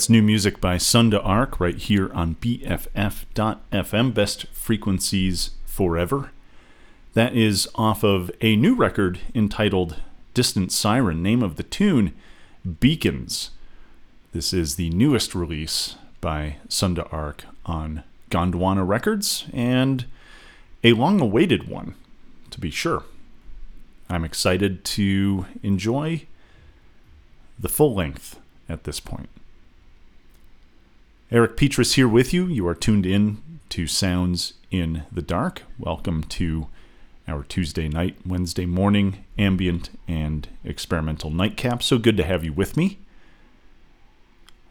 That's new music by Sunda Arc right here on BFF.FM, best frequencies forever. That is off of a new record entitled Distant Siren, name of the tune, Beacons. This is the newest release by Sunda Arc on Gondwana Records, and a long awaited one, to be sure. I'm excited to enjoy the full length at this point. Eric Petrus here with you. You are tuned in to Sounds in the Dark. Welcome to our Tuesday night, Wednesday morning ambient and experimental nightcap. So good to have you with me.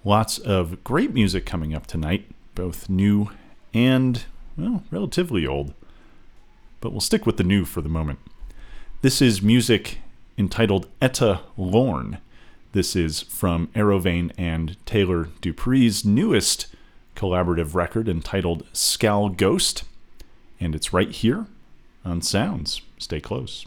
Lots of great music coming up tonight, both new and, well, relatively old. But we'll stick with the new for the moment. This is music entitled Etta Lorn. This is from Arovane and Taylor Deupree's newest collaborative record entitled Skal Ghost, and it's right here on Sounds. Stay close.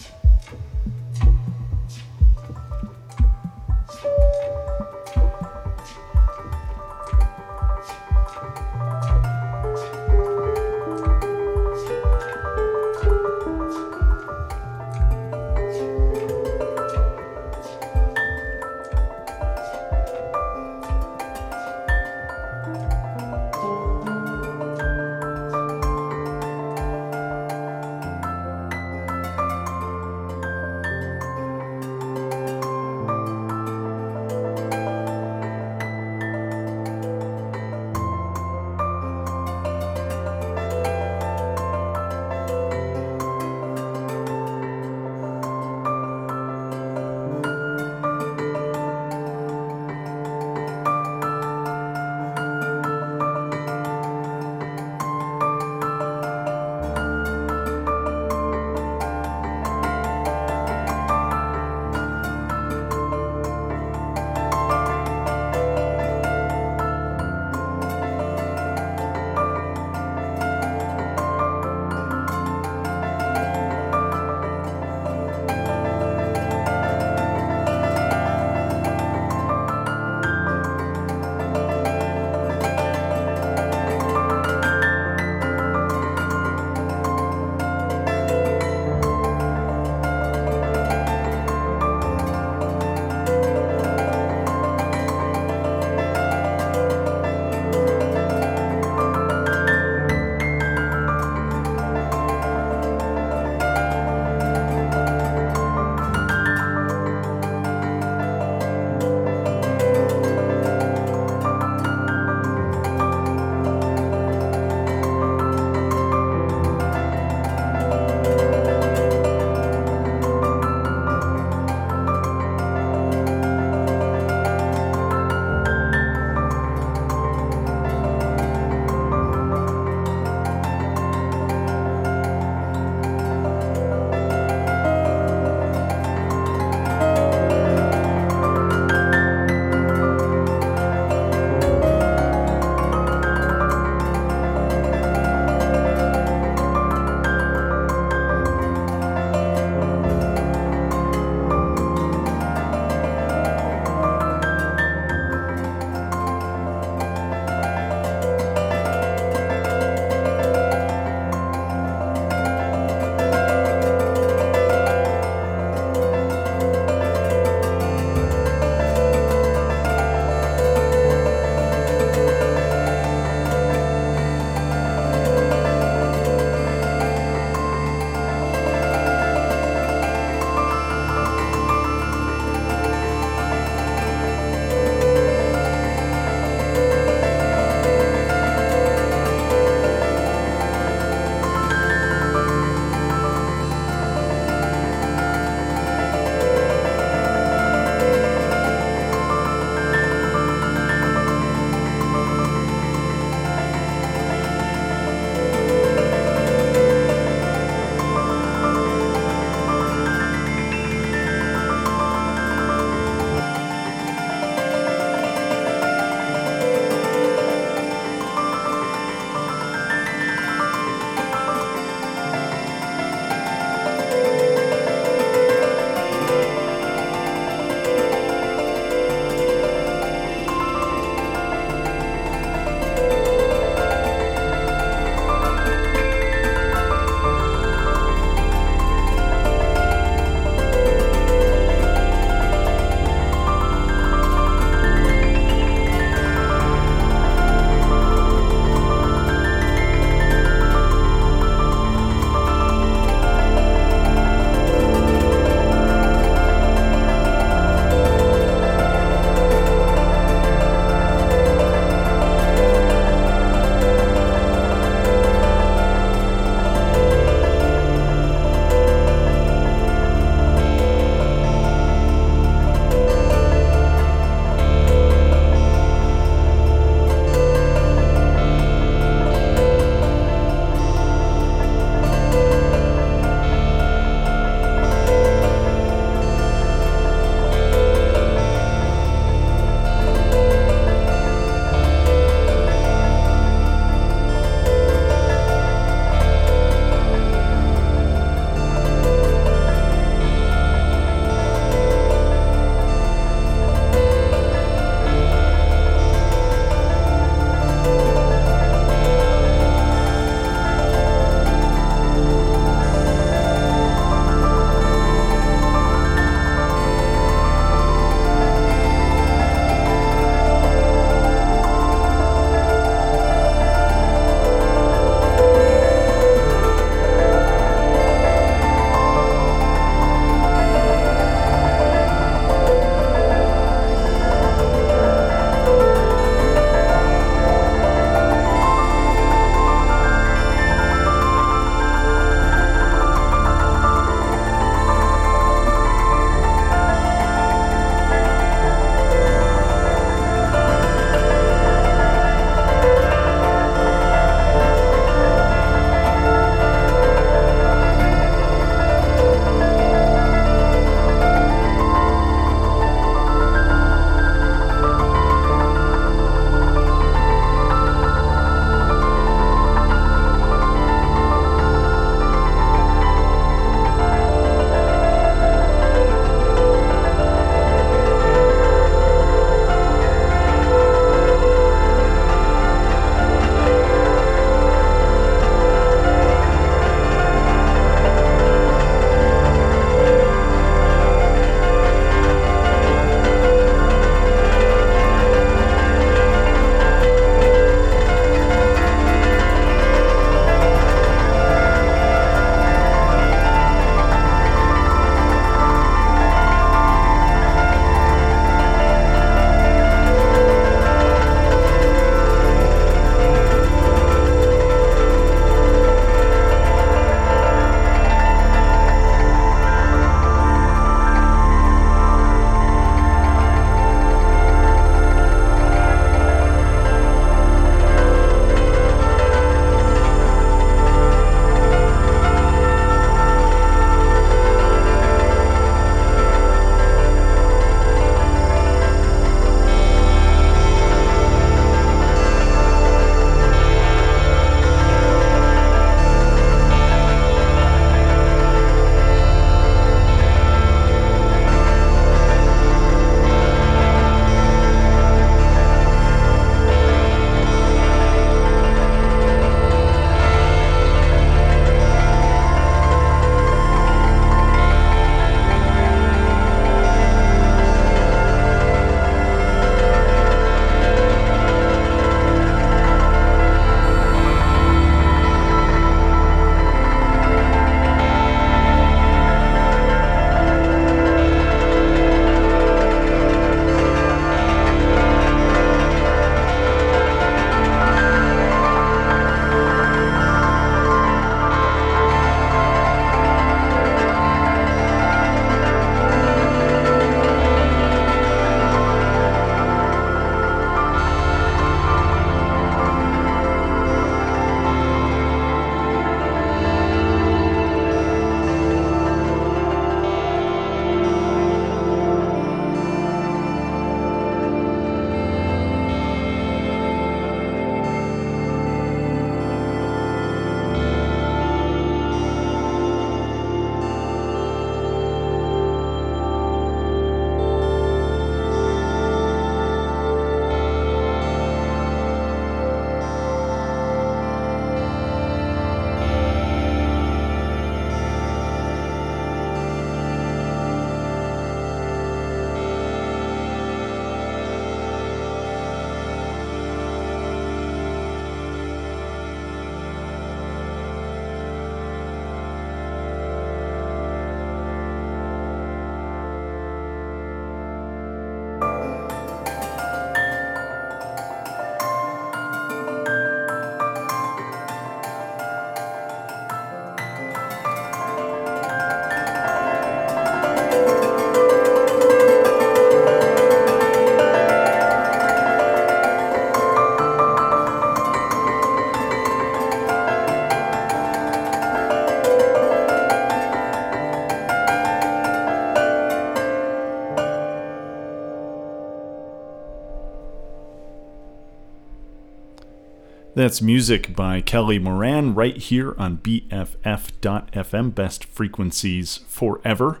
That's music by Kelly Moran right here on BFF.FM, best frequencies forever.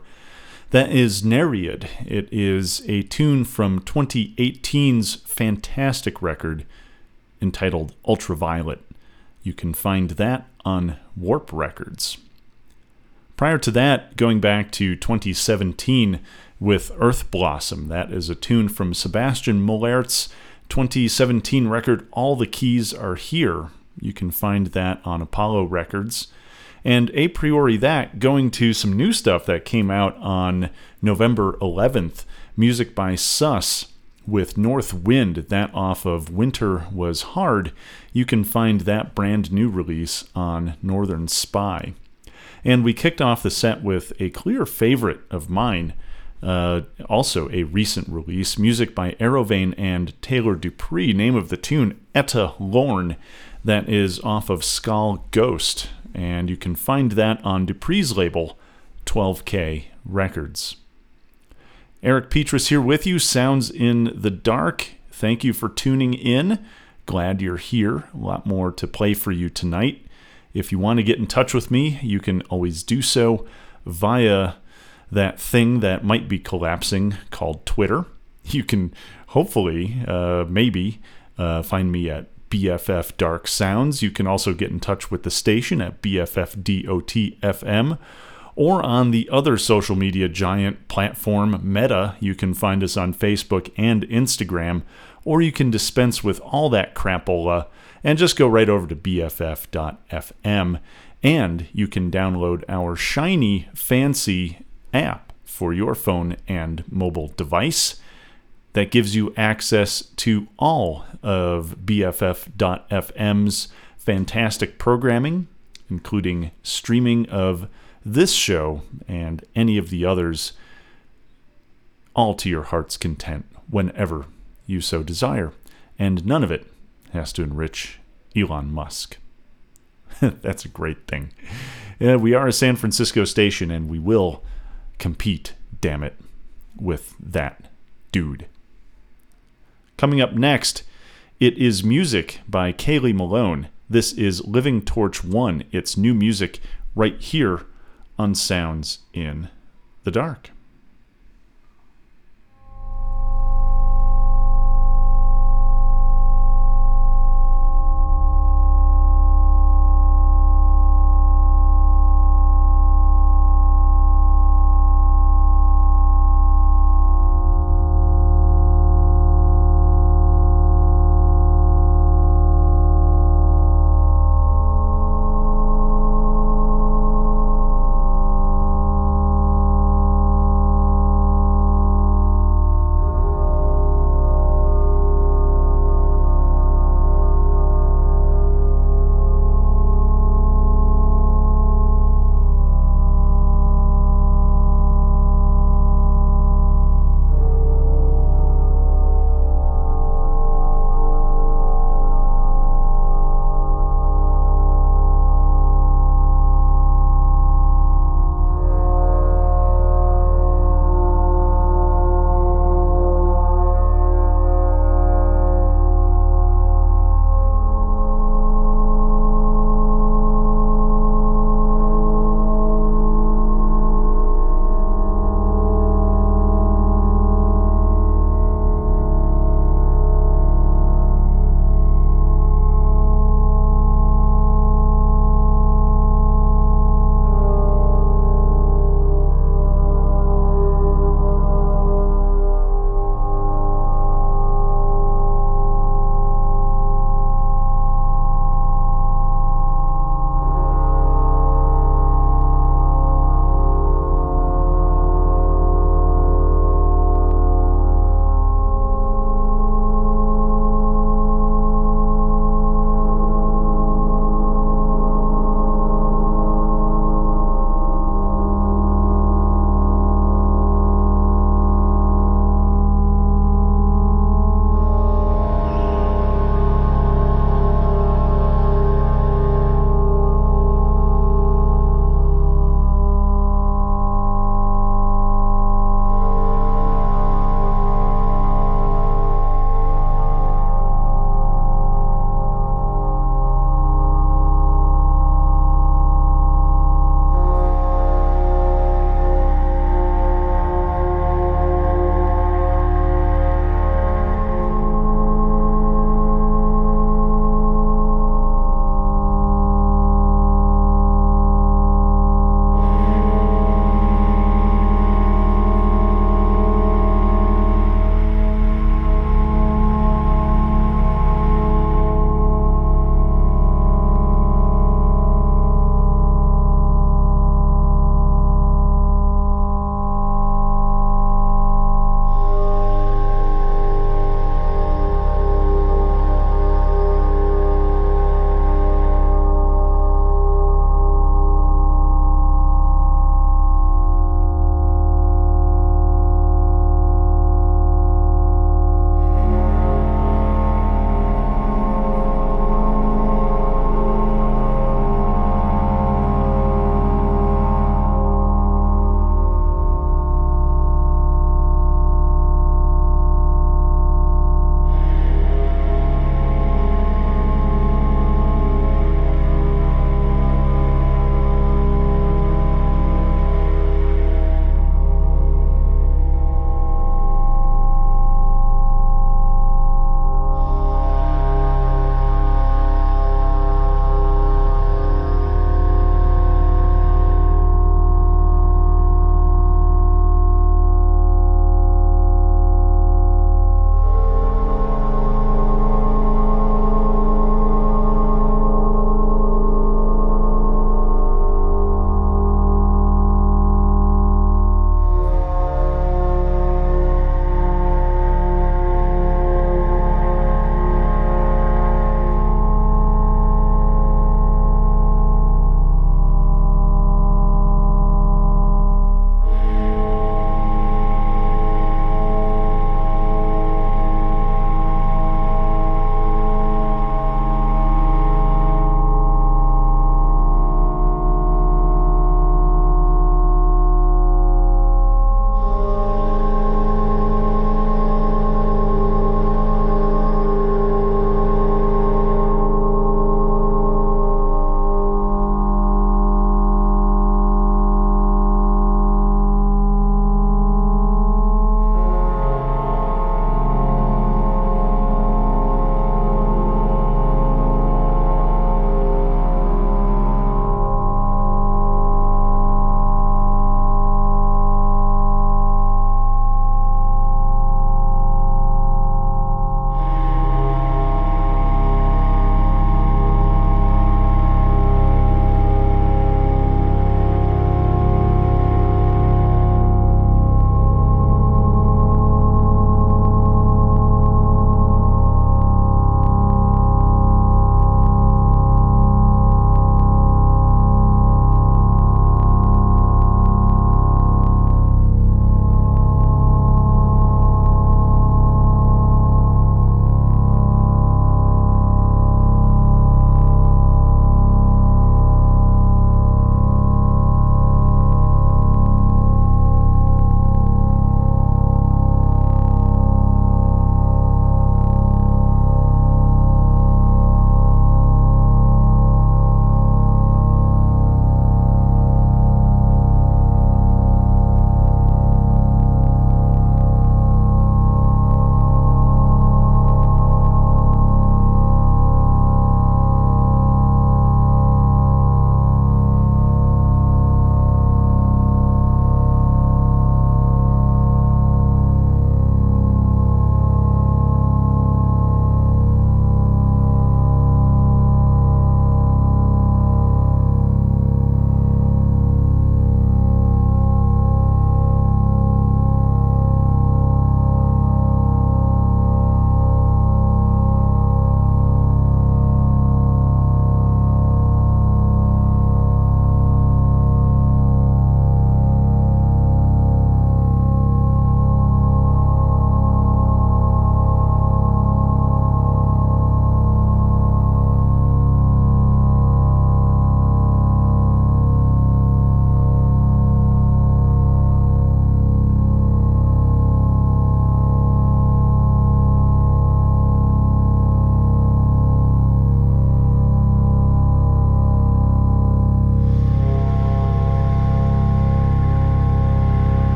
That is Nereid. It is a tune from 2018's fantastic record entitled Ultraviolet. You can find that on Warp Records. Prior to that, going back to 2017 with Earth Blossom, that is a tune from Sebastian Mullaert's 2017 record All the Keys Are Here. You can find that on Apollo Records. And a priori, that going to some new stuff that came out on November 11th, music by SUSS with North Wind, that off of Winter Was Hard. You can find that brand new release on Northern Spy. And we kicked off the set with a clear favorite of mine, uh, also a recent release, music by Arovane and Taylor Deupree, name of the tune Etta Lorn, that is off of Skal Ghost, and you can find that on Deupree's label, 12K Records. Eric Petrus here with you, Sounds in the Dark. Thank you for tuning in. Glad you're here. A lot more to play for you tonight. If you want to get in touch with me, you can always do so via that thing that might be collapsing called Twitter. You can hopefully, uh, maybe, uh, find me at BFF Dark Sounds. You can also get in touch with the station at BFFDOTFM or on the other social media giant platform Meta. You can find us on Facebook and Instagram, or you can dispense with all that crapola and just go right over to BFF.FM. And you can download our shiny, fancy app for your phone and mobile device that gives you access to all of BFF.FM's fantastic programming, including streaming of this show and any of the others, all to your heart's content whenever you so desire. And none of it has to enrich Elon Musk. That's a great thing. Yeah, we are a San Francisco station and we will compete, damn it, with that dude. Coming up next, it is music by Kali Malone. This is Living Torch 1. It's new music right here on Sounds in the Dark.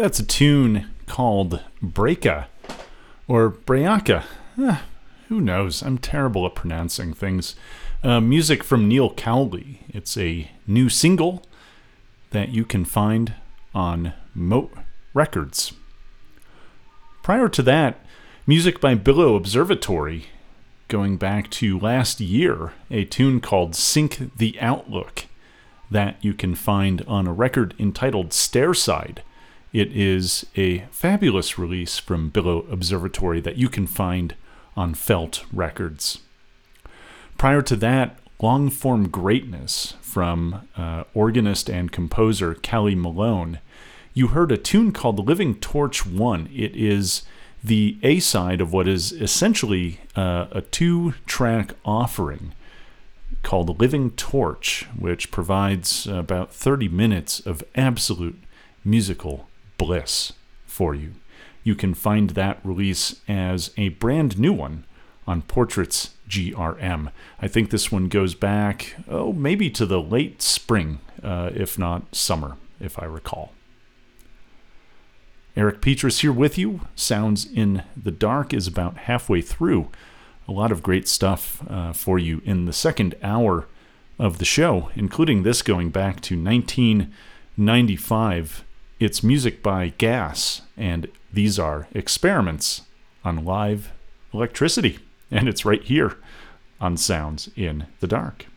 That's a tune called Breaka or Breaka. Eh, who knows? I'm terrible at pronouncing things. Uh, music from Neil Cowley. It's a new single that you can find on Mote Records. Prior to that, music by Billow Observatory, going back to last year, a tune called Sink the Outlook that you can find on a record entitled Stareside. It is a fabulous release from Billow Observatory that you can find on felte Records. Prior to that, long form greatness from uh, organist and composer Kali Malone. You heard a tune called Living Torch 1. It is the A side of what is essentially uh, a two track offering called Living Torch, which provides about 30 minutes of absolute musical bliss for you. You can find that release as a brand new one on Portraits GRM. I think this one goes back, oh, maybe to the late spring, uh, if not summer, if I recall. Eric Petrus here with you. Sounds in the Dark is about halfway through. A lot of great stuff uh, for you in the second hour of the show, including this going back to 1995. It's music by Gas, and these are experiments on live electricity. And it's right here on Sounds in the Dark.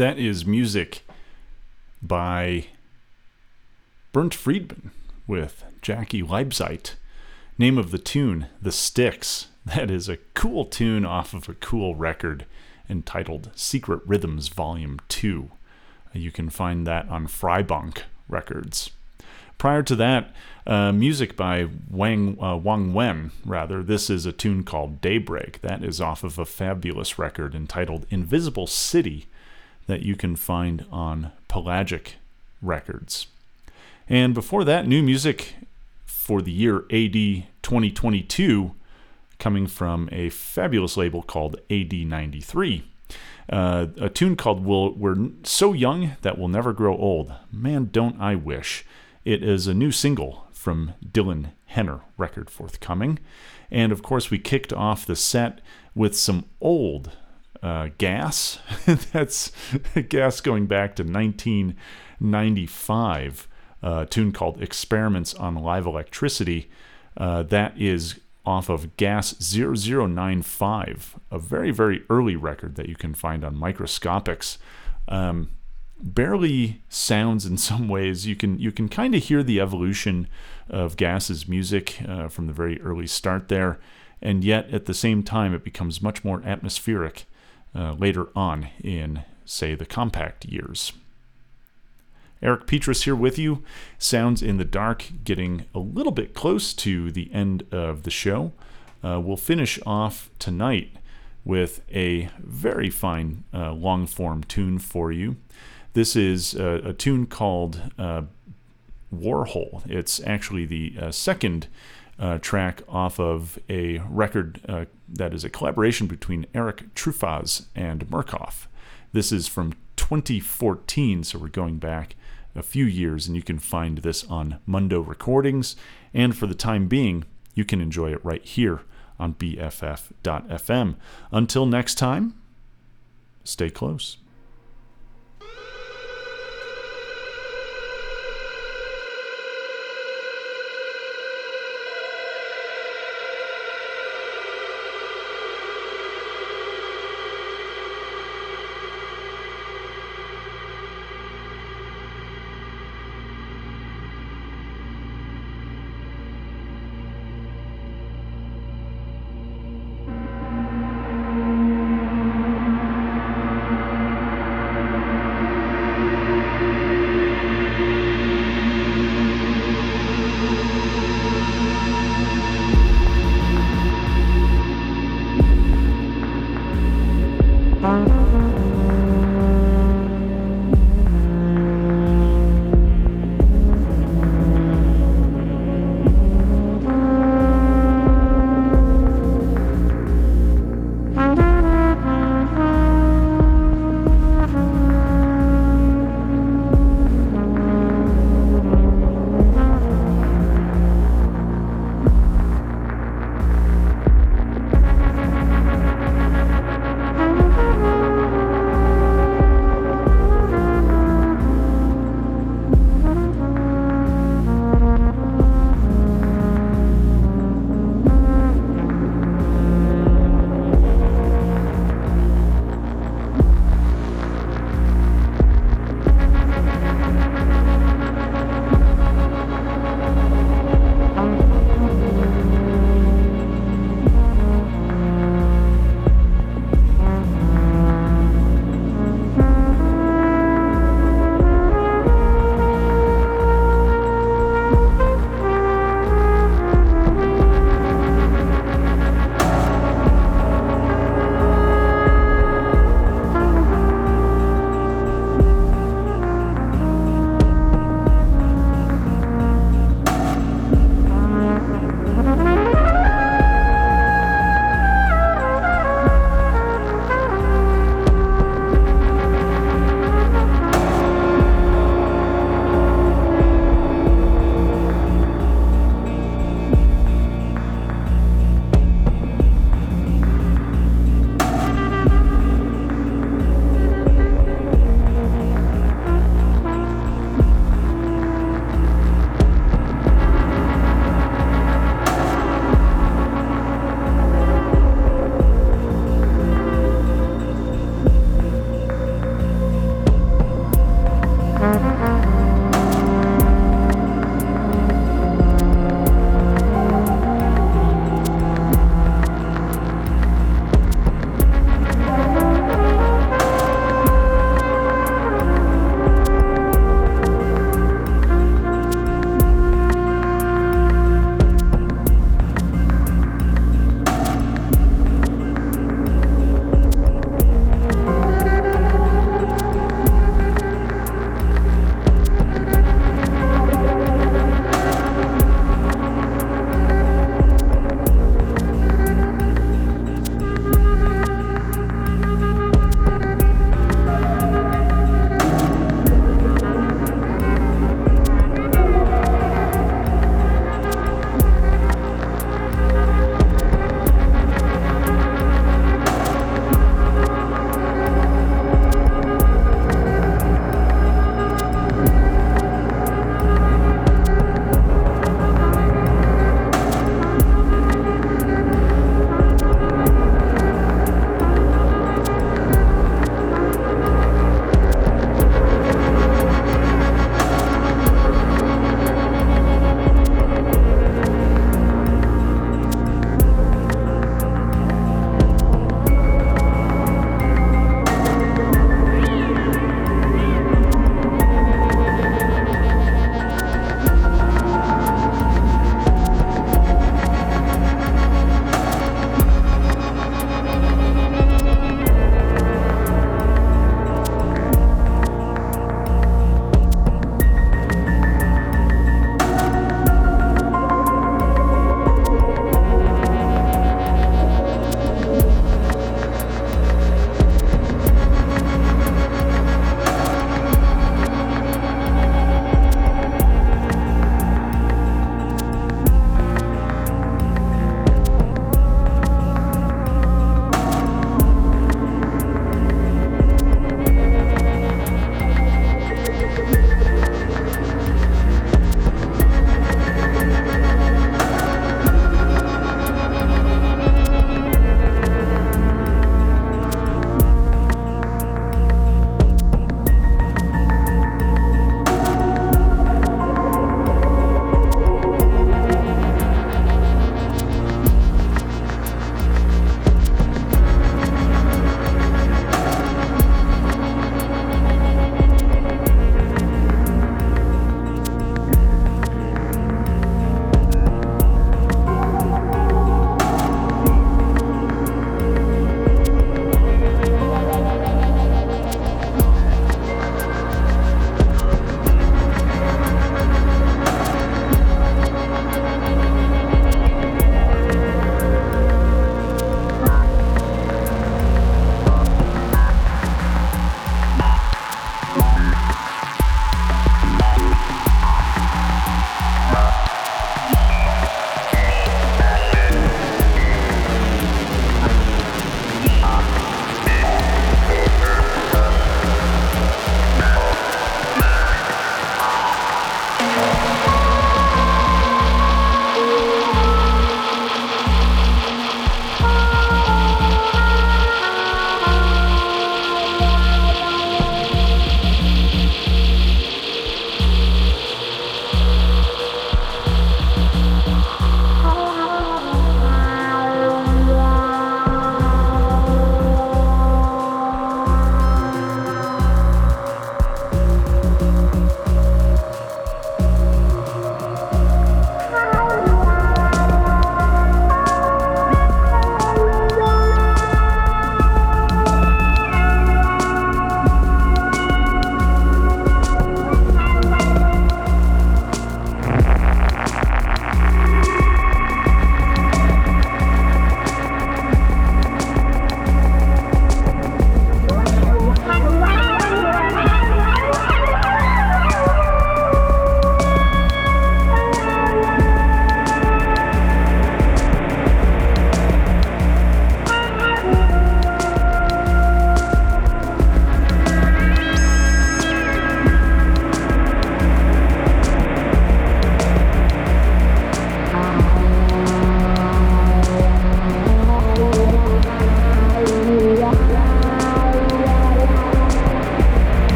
That is music by Burnt Friedman with Jaki Liebezeit. Name of the tune, The Sticks. That is a cool tune off of a cool record entitled Secret Rhythms Volume 2. You can find that on Freibank Records. Prior to that, uh, music by Wang uh, Wang Wen. Rather, this is a tune called Daybreak. That is off of a fabulous record entitled Invisible City that you can find on Pelagic Records. And before that, new music for the year AD 2022 coming from a fabulous label called AD93. Uh, a tune called we'll, We're So Young That We'll Never Grow Old. Man, don't I wish. It is a new single from Dylan Henner record forthcoming. And of course, we kicked off the set with some old uh, gas. That's gas going back to 1995. Uh, a tune called Experiments on Live Electricity. Uh, that is off of Gas 0095, a very, very early record that you can find on Microscopics. Um, barely sounds in some ways. You can you can kind of hear the evolution of Gas's music uh, from the very early start there, and yet at the same time it becomes much more atmospheric uh, later on in say the Kompakt years. Eric Petrus here with you. Sounds in the Dark getting a little bit close to the end of the show. Uh, we'll finish off tonight with a very fine uh, long form tune for you. This is a, a tune called uh, Warhole. It's actually the uh, second uh, track off of a record uh, that is a collaboration between Erik Truffaz and Murcof. This is from 2014, so we're going back a few years, and you can find this on Mundo Recordings. And for the time being, you can enjoy it right here on BFF.FM. Until next time, stay close.